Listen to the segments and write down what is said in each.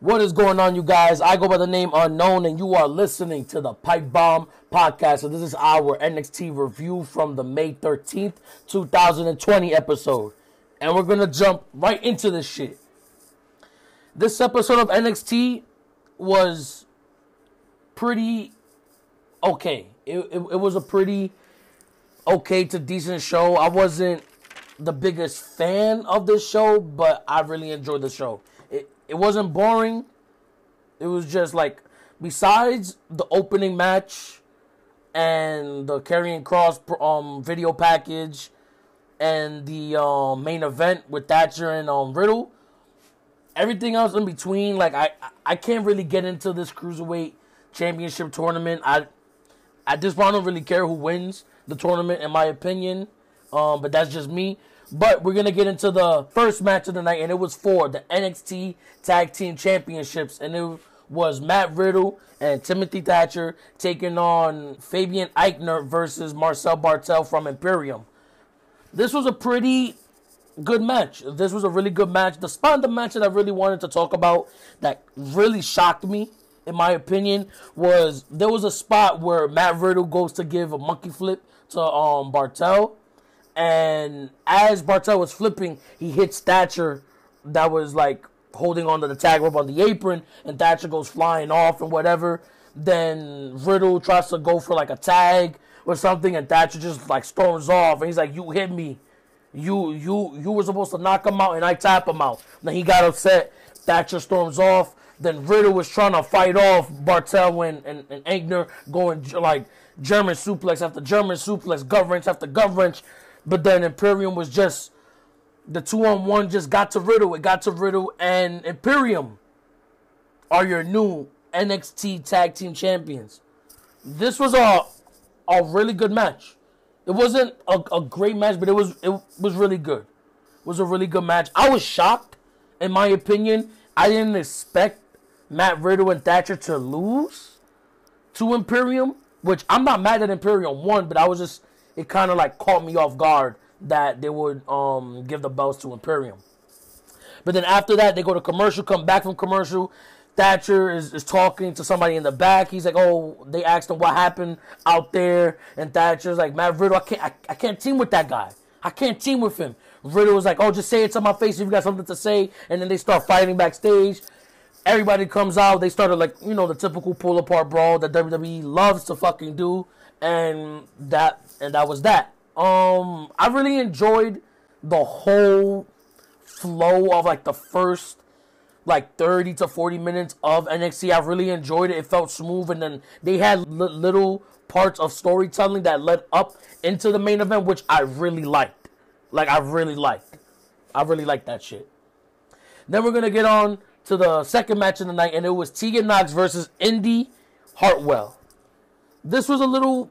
What is going on, you guys? I go by the name Unknown, and you are listening to the Pipe Bomb Podcast. So, this is our NXT review from the May 13th, 2020 episode. And we're going to jump right into this shit. This episode of NXT was pretty okay. It, it, it was a pretty okay to decent show. I wasn't the biggest fan of this show, but I really enjoyed the show. It wasn't boring. It was just like besides the opening match and the Karrion Kross um video package and the um, main event with Thatcher and um Riddle, everything else in between, like I I can't really get into this cruiserweight championship tournament. I at this point I don't really care who wins the tournament in my opinion. Um, but that's just me. But we're gonna get into the first match of the night, and it was for the NXT Tag Team Championships, and it was Matt Riddle and Timothy Thatcher taking on Fabian Aichner versus Marcel Barthel from Imperium. This was a pretty good match. This was a really good match. The spot the match that I really wanted to talk about that really shocked me, in my opinion, was there was a spot where Matt Riddle goes to give a monkey flip to um Barthel and as Barthel was flipping, he hits Thatcher that was like holding onto the tag rope on the apron, and Thatcher goes flying off and whatever. Then Riddle tries to go for like a tag or something, and Thatcher just like storms off, and he's like, "You hit me, you you you were supposed to knock him out, and I tap him out." Then he got upset. Thatcher storms off. Then Riddle was trying to fight off Barthel and and, and Aichner going like German suplex after German suplex, gut wrench after gut wrench. But then Imperium was just the two on one just got to Riddle. It got to Riddle and Imperium are your new NXT Tag Team Champions. This was a a really good match. It wasn't a, a great match, but it was it was really good. It was a really good match. I was shocked, in my opinion. I didn't expect Matt Riddle and Thatcher to lose to Imperium, which I'm not mad that Imperium won, but I was just it kind of like caught me off guard that they would um, give the belts to Imperium. But then after that, they go to commercial, come back from commercial. Thatcher is, is talking to somebody in the back. He's like, "Oh, they asked him what happened out there," and Thatcher's like, "Matt Riddle, I can't, I, I can't team with that guy. I can't team with him." Riddle was like, "Oh, just say it to my face if you got something to say," and then they start fighting backstage. Everybody comes out. They started like you know the typical pull apart brawl that WWE loves to fucking do, and that and that was that. Um, I really enjoyed the whole flow of like the first like 30 to 40 minutes of NXT. I really enjoyed it. It felt smooth, and then they had li- little parts of storytelling that led up into the main event, which I really liked. Like I really liked. I really liked that shit. Then we're gonna get on to the second match of the night, and it was Tegan Nox versus Indi Hartwell. This was a little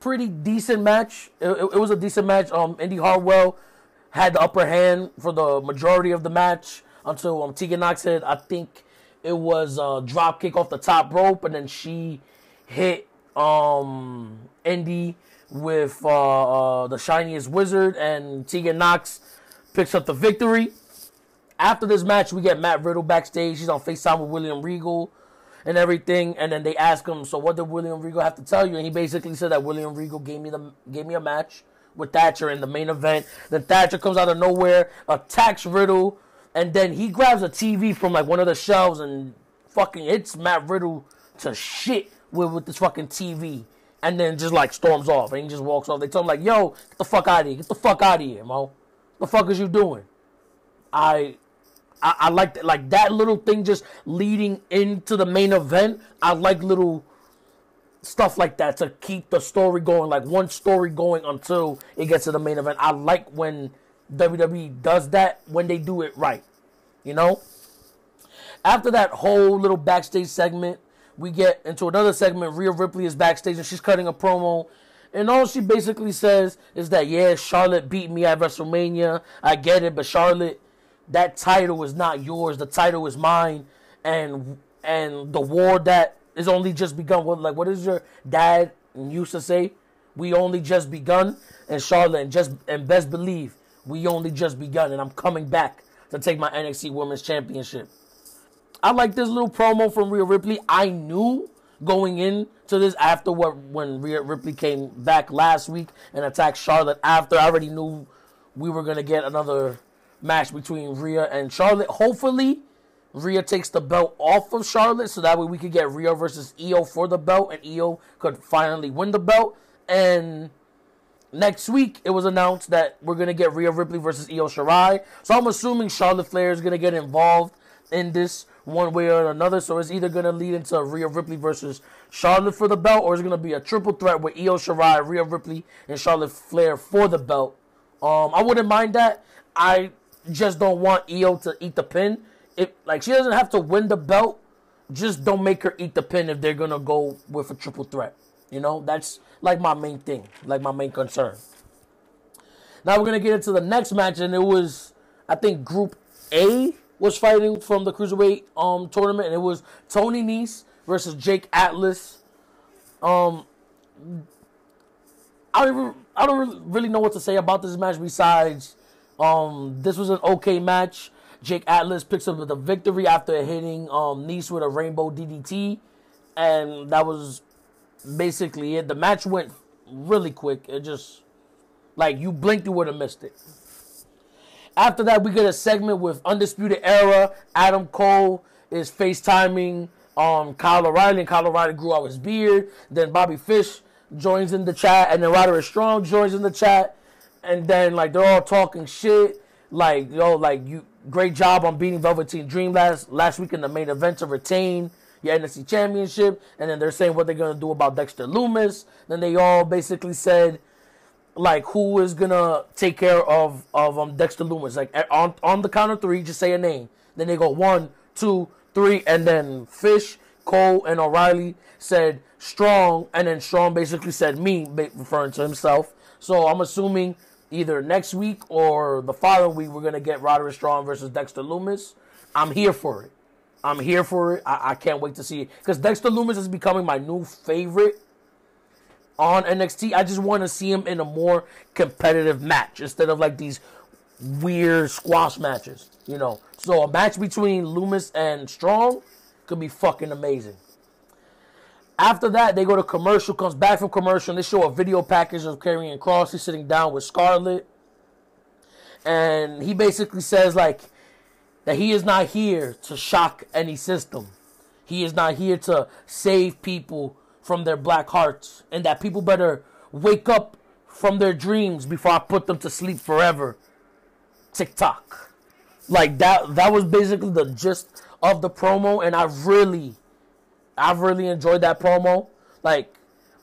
pretty decent match. It, it, it was a decent match. Um, Indi Hartwell had the upper hand for the majority of the match until um, Tegan Nox hit. I think it was a drop kick off the top rope, and then she hit um, Indi with uh, uh, the shining wizard, and Tegan Nox picks up the victory. After this match, we get Matt Riddle backstage. He's on FaceTime with William Regal and everything. And then they ask him, "So what did William Regal have to tell you?" And he basically said that William Regal gave me the gave me a match with Thatcher in the main event. Then Thatcher comes out of nowhere, attacks Riddle, and then he grabs a TV from like one of the shelves and fucking hits Matt Riddle to shit with with this fucking TV. And then just like storms off and he just walks off. They tell him like, "Yo, get the fuck out of here! Get the fuck out of here, mo! What the fuck is you doing?" I I, I like like that little thing just leading into the main event. I like little stuff like that to keep the story going, like one story going until it gets to the main event. I like when WWE does that when they do it right, you know. After that whole little backstage segment, we get into another segment. Rhea Ripley is backstage and she's cutting a promo. And all she basically says is that, yeah, Charlotte beat me at WrestleMania. I get it, but Charlotte that title is not yours. The title is mine, and and the war that is only just begun. What like what is your dad used to say? We only just begun, and Charlotte and just and best believe we only just begun, and I'm coming back to take my NXT Women's Championship. I like this little promo from Rhea Ripley. I knew going in to this after what when Rhea Ripley came back last week and attacked Charlotte after. I already knew we were gonna get another match between Rhea and Charlotte. Hopefully, Rhea takes the belt off of Charlotte so that way we could get Rhea versus Io for the belt and Io could finally win the belt. And next week it was announced that we're gonna get Rhea Ripley versus Io Shirai. So I'm assuming Charlotte Flair is gonna get involved in this one way or another. So it's either gonna lead into Rhea Ripley versus Charlotte for the belt, or it's gonna be a triple threat with Io Shirai, Rhea Ripley, and Charlotte Flair for the belt. Um, I wouldn't mind that. I just don't want Io to eat the pin. If like she doesn't have to win the belt, just don't make her eat the pin if they're gonna go with a triple threat. You know, that's like my main thing, like my main concern. Now we're gonna get into the next match, and it was I think Group A was fighting from the cruiserweight um tournament, and it was Tony Nese versus Jake Atlas. Um, I don't I don't really know what to say about this match besides um this was an okay match. Jake Atlas picks up the victory after hitting um Nese with a rainbow DDT, and that was basically it. The match went really quick. It just like you blinked, you would have missed it. After that, we get a segment with Undisputed Era. Adam Cole is FaceTiming um, Kyle O'Reilly, and Kyle O'Reilly grew out his beard. Then Bobby Fish joins in the chat, and then Roderick Strong joins in the chat. And then, like, they're all talking shit. Like, yo, like, you great job on beating Velveteen Dream last, last week in the main event to retain your NXT Championship. And then they're saying what they're to do about Dexter Lumis. Then they all basically said, like who is gonna take care of of um Dexter Lumis. Like on on the count of three, just say a name. Then they go one, two, three, and then Fish, Cole, and O'Reilly said Strong, and then Strong basically said me, referring to himself. So I'm assuming either next week or the following week we're gonna get Roderick Strong versus Dexter Lumis. I'm here for it. I'm here for it. I, I can't wait to see it because Dexter Lumis is becoming my new favorite on NXT. I just want to see him in a more competitive match instead of like these weird squash matches, you know. So a match between Lumis and Strong could be fucking amazing. After that, they go to commercial, comes back from commercial, and they show a video package of Karrion Kross. He's sitting down with Scarlett. And he basically says, like, that he is not here to shock any system. He is not here to save people from their black hearts and that people better wake up from their dreams before I put them to sleep forever. TikTok. Like that that was basically the gist of the promo and I really I've really enjoyed that promo. Like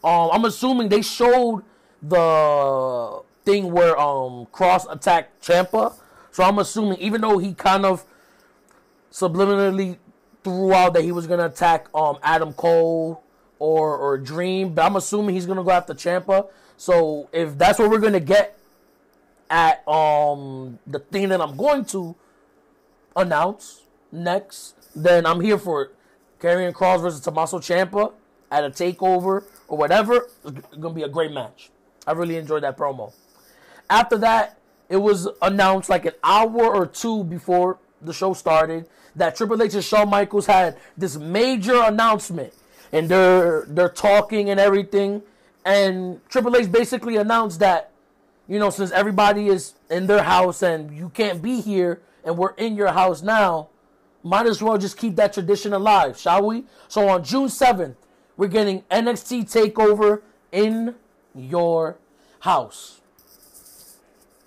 um I'm assuming they showed the thing where um Kross attacked Ciampa. So I'm assuming even though he kind of subliminally threw out that he was gonna attack um Adam Cole or or Dream, but I'm assuming he's gonna go after Ciampa. So if that's what we're gonna get at um the thing that I'm going to announce next, then I'm here for it. Karrion Kross versus Tommaso Ciampa at a takeover or whatever. It's gonna be a great match. I really enjoyed that promo. After that, it was announced like an hour or two before the show started that Triple H and Shawn Michaels had this major announcement and they're they're talking and everything. And Triple H basically announced that, you know, since everybody is in their house and you can't be here and we're in your house now, might as well just keep that tradition alive, shall we? So on June 7th, we're getting NXT TakeOver in your house.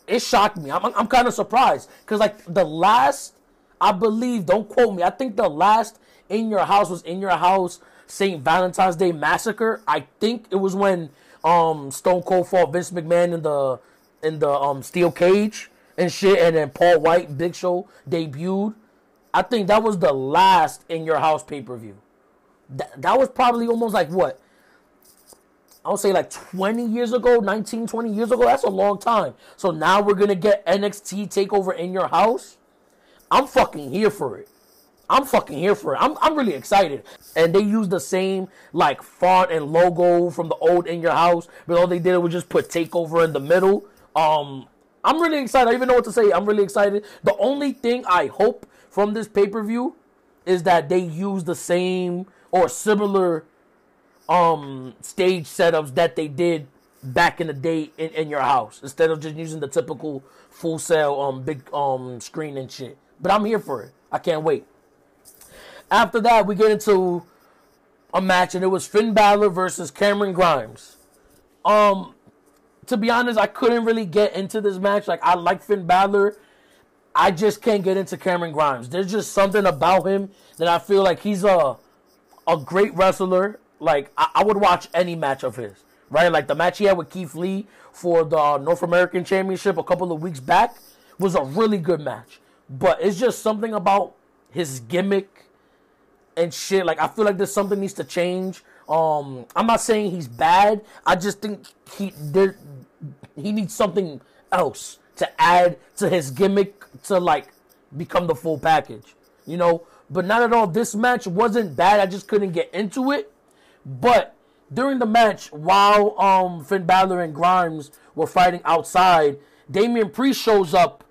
It shocked me. I'm, I'm kind of surprised because, like, the last, I believe, don't quote me, I think the last in your house was in your house St. Valentine's Day Massacre. I think it was when um, Stone Cold fought Vince McMahon in the in the um, steel cage and shit, and then Paul White Big Show debuted. I think that was the last in your house pay per view. That, that was probably almost like what? I would say like 20 years ago, 19, 20 years ago. That's a long time. So now we're going to get NXT TakeOver in your house. I'm fucking here for it. I'm fucking here for it. I'm, I'm really excited. And they used the same like font and logo from the old in your house, but all they did was just put takeover in the middle. Um, I'm really excited. I even know what to say. I'm really excited. The only thing I hope from this pay per view is that they use the same or similar um stage setups that they did back in the day in, in your house instead of just using the typical full sail um big um screen and shit. But I'm here for it. I can't wait. After that, we get into a match, and it was Finn Balor versus Cameron Grimes. Um, to be honest, I couldn't really get into this match. Like, I like Finn Balor. I just can't get into Cameron Grimes. There's just something about him that I feel like he's a a great wrestler. Like, I, I would watch any match of his. Right? Like the match he had with Keith Lee for the North American Championship a couple of weeks back was a really good match. But it's just something about his gimmick and shit. Like I feel like there's something needs to change. Um, I'm not saying he's bad. I just think he there he needs something else to add to his gimmick to like become the full package. You know, but not at all. This match wasn't bad. I just couldn't get into it. But during the match, while um Finn Balor and Grimes were fighting outside, Damian Priest shows up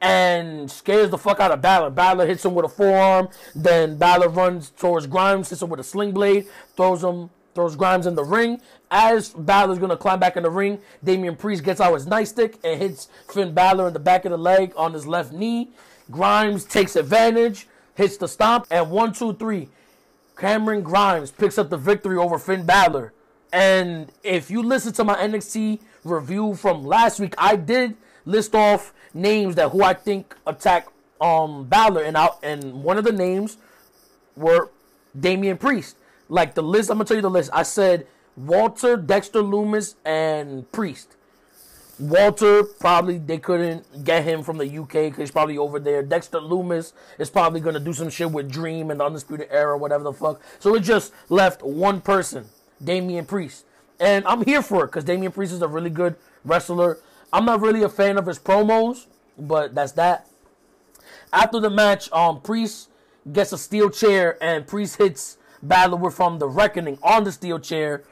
and scares the fuck out of Balor. Balor hits him with a forearm. Then Balor runs towards Grimes, hits him with a sling blade, throws him, throws Grimes in the ring. As Balor's gonna climb back in the ring, Damian Priest gets out his nightstick and hits Finn Balor in the back of the leg on his left knee. Grimes takes advantage, hits the stomp, and one, two, three. Cameron Grimes picks up the victory over Finn Balor. And if you listen to my NXT review from last week, I did list off names that who I think attack um Balor, and out and one of the names were Damian Priest. Like the list, I'm gonna tell you the list. I said Walter, Dexter Lumis, and Priest. Walter probably they couldn't get him from the UK because he's probably over there. Dexter Lumis is probably gonna do some shit with Dream and the Undisputed Era, whatever the fuck. So it just left one person, Damian Priest, and I'm here for it because Damian Priest is a really good wrestler. I'm not really a fan of his promos, but that's that. After the match, um, Priest gets a steel chair and Priest hits Balor from the Reckoning on the steel chair.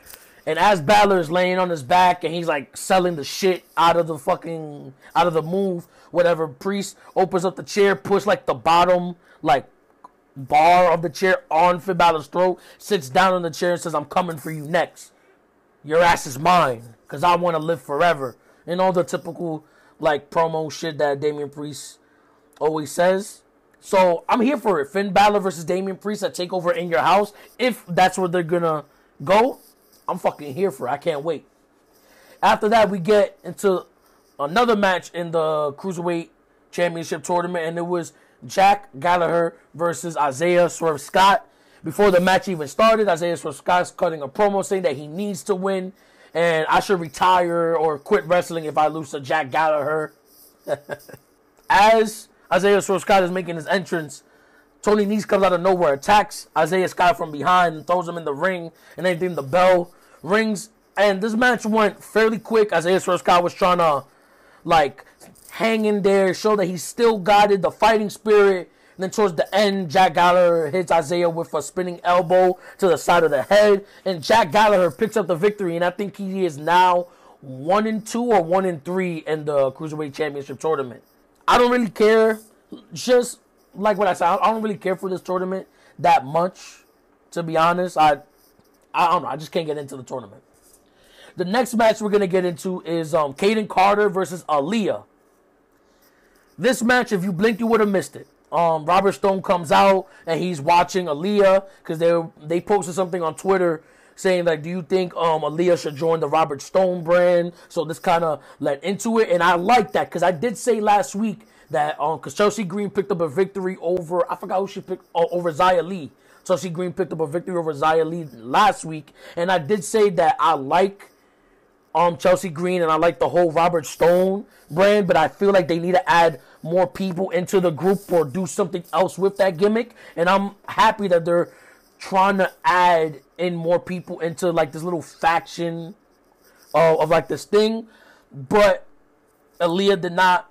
And as Balor is laying on his back and he's like selling the shit out of the fucking out of the move, whatever, Priest opens up the chair, puts like the bottom like bar of the chair on Finn Balor's throat, sits down on the chair and says, I'm coming for you next. Your ass is mine, because I want to live forever and all the typical like promo shit that Damian Priest always says. So I'm here for it. Finn Balor versus Damian Priest at Takeover in your house. If that's where they're gonna go, I'm fucking here for it. I can't wait. After that, we get into another match in the Cruiserweight Championship tournament, and it was Jack Gallagher versus Isaiah Swerve Scott. Before the match even started, Isaiah Swerve Scott's cutting a promo saying that he needs to win and I should retire or quit wrestling if I lose to Jack Gallagher. As Isaiah Scott is making his entrance, Tony Nese comes out of nowhere, attacks Isaiah Scott from behind, and throws him in the ring, and then the bell rings. And this match went fairly quick. Isaiah Scott was trying to, like, hang in there, show that he still it, the fighting spirit, and then towards the end, Jack Gallagher hits Isaiah with a spinning elbow to the side of the head. And Jack Gallagher picks up the victory. And I think he is now one and two or one and three in the Cruiserweight Championship tournament. I don't really care. Just like what I said, I don't really care for this tournament that much. To be honest, I I don't know. I just can't get into the tournament. The next match we're gonna get into is um Kayden Carter versus Aliyah. This match, if you blinked, you would have missed it um, Robert Stone comes out and he's watching Aliyah because they they posted something on Twitter saying like, do you think um, Aliyah should join the Robert Stone brand? So this kind of led into it, and I like that because I did say last week that um, because Chelsea Green picked up a victory over I forgot who she picked uh, over Xia Li. Chelsea Green picked up a victory over Xia Li last week, and I did say that I like um Chelsea Green and I like the whole Robert Stone brand, but I feel like they need to add more people into the group or do something else with that gimmick. And I'm happy that they're trying to add in more people into like this little faction of, like this thing. But Aliyah did not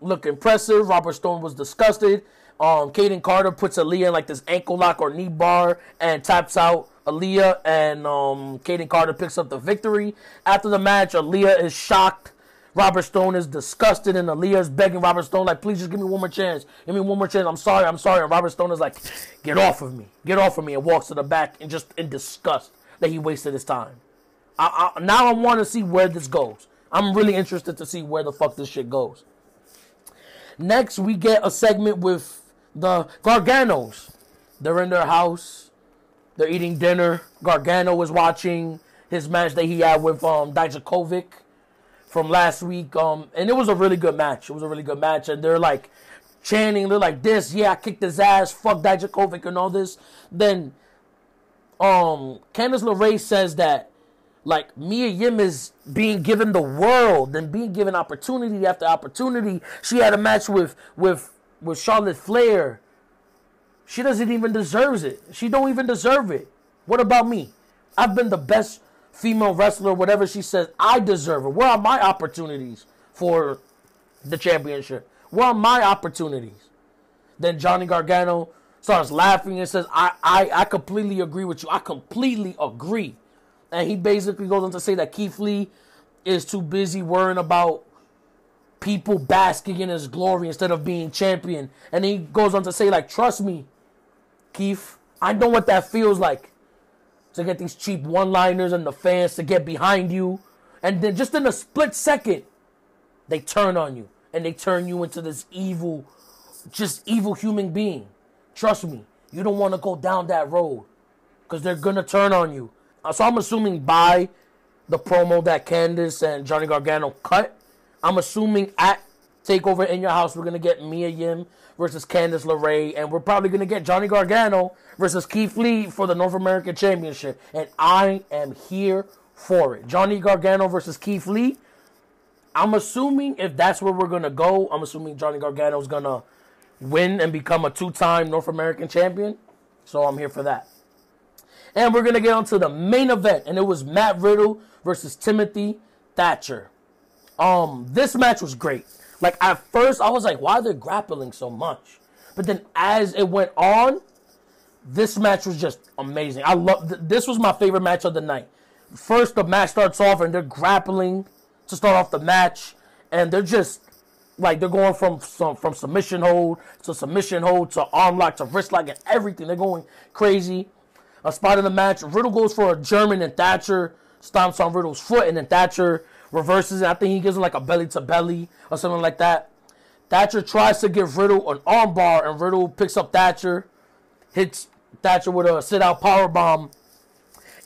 look impressive. Robert Stone was disgusted. Um, Kayden Carter puts Aliyah in like this ankle lock or knee bar and taps out Aliyah, and um, Kayden Carter picks up the victory. After the match, Aliyah is shocked Robert Stone is disgusted, and Aliyah is begging Robert Stone, like, please just give me one more chance. Give me one more chance. I'm sorry, I'm sorry. And Robert Stone is like, get off of me. Get off of me. And walks to the back and just in disgust that he wasted his time. I, I, now I want to see where this goes. I'm really interested to see where the fuck this shit goes. Next, we get a segment with the Garganos. They're in their house. They're eating dinner. Gargano is watching his match that he had with um, Dijakovic from last week. Um, and it was a really good match. It was a really good match. And they're like chanting, they're like this, yeah, I kicked his ass, fuck Dijakovic and all this. Then um Candice LeRae says that like Mia Yim is being given the world and being given opportunity after opportunity. She had a match with with with Charlotte Flair. She doesn't even deserve it. She don't even deserve it. What about me? I've been the best female wrestler, whatever she says. I deserve it. Where are my opportunities for the championship? Where are my opportunities? Then Johnny Gargano starts laughing and says, I, I, I completely agree with you. I completely agree. And he basically goes on to say that Keith Lee is too busy worrying about people basking in his glory instead of being champion. And he goes on to say, like, trust me, Keith, I know what that feels like to get these cheap one-liners and the fans to get behind you. And then just in a split second, they turn on you. And they turn you into this evil, just evil human being. Trust me, you don't want to go down that road. Because they're going to turn on you. Uh, so I'm assuming by the promo that Candice and Johnny Gargano cut, I'm assuming at Takeover in Your House, we're going to get Mia Yim versus Candice LeRae, and we're probably going to get Johnny Gargano versus Keith Lee for the North American Championship. And I am here for it. Johnny Gargano versus Keith Lee. I'm assuming if that's where we're going to go, I'm assuming Johnny Gargano is going to win and become a two time North American champion. So I'm here for that. And we're going to get on to the main event. And it was Matt Riddle versus Timothy Thatcher. Um, this match was great. Like at first, I was like, why are they grappling so much? But then as it went on, this match was just amazing. I love th- this was my favorite match of the night. First, the match starts off and they're grappling to start off the match, and they're just like they're going from some from submission hold to submission hold to arm lock to wrist lock and everything. They're going crazy a spot in the match. Riddle goes for a German and Thatcher stomps on Riddle's foot, and then Thatcher reverses it. I think he gives him like a belly to belly or something like that. Thatcher tries to give Riddle an armbar, and Riddle picks up Thatcher, hits Thatcher with a sit out power bomb.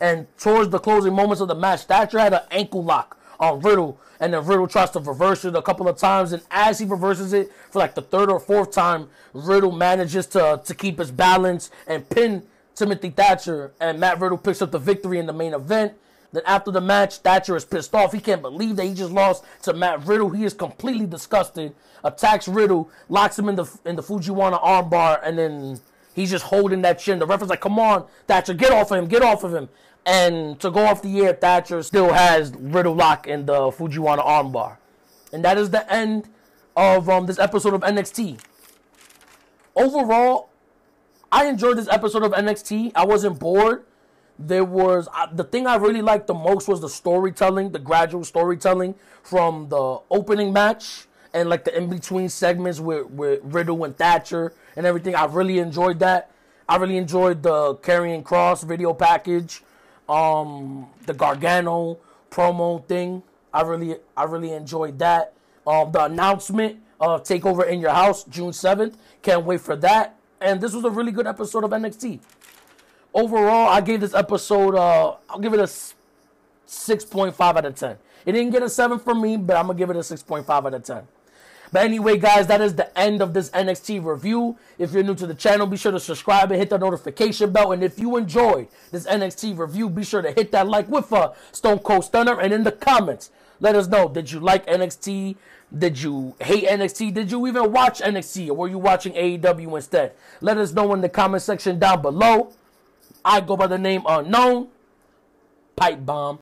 And towards the closing moments of the match, Thatcher had an ankle lock on Riddle, and then Riddle tries to reverse it a couple of times. And as he reverses it for like the third or fourth time, Riddle manages to, to keep his balance and pin Timothy Thatcher, and Matt Riddle picks up the victory in the main event. Then after the match, Thatcher is pissed off. He can't believe that he just lost to Matt Riddle. He is completely disgusted. Attacks Riddle, locks him in the in the Fujiwara armbar, and then he's just holding that chin. The referee's like, "Come on, Thatcher, get off of him, get off of him." And to go off the air, Thatcher still has Riddle lock in the Fujiwara armbar, and that is the end of um, this episode of NXT. Overall, I enjoyed this episode of NXT. I wasn't bored. There was uh, the thing I really liked the most was the storytelling, the gradual storytelling from the opening match and like the in between segments with, with Riddle and Thatcher and everything. I really enjoyed that. I really enjoyed the Karrion Kross video package, um, the Gargano promo thing. I really I really enjoyed that. Um, the announcement of Takeover in Your House June seventh. Can't wait for that and this was a really good episode of NXT. Overall, I gave this episode, uh, I'll give it a 6.5 out of 10. It didn't get a 7 from me, but I'm going to give it a 6.5 out of 10. But anyway, guys, that is the end of this NXT review. If you're new to the channel, be sure to subscribe and hit the notification bell. And if you enjoyed this NXT review, be sure to hit that like with a Stone Cold Stunner. And in the comments, let us know did you like NXT? Did you hate NXT? Did you even watch NXT? Or were you watching AEW instead? Let us know in the comment section down below. I go by the name Unknown. Pipe Bomb.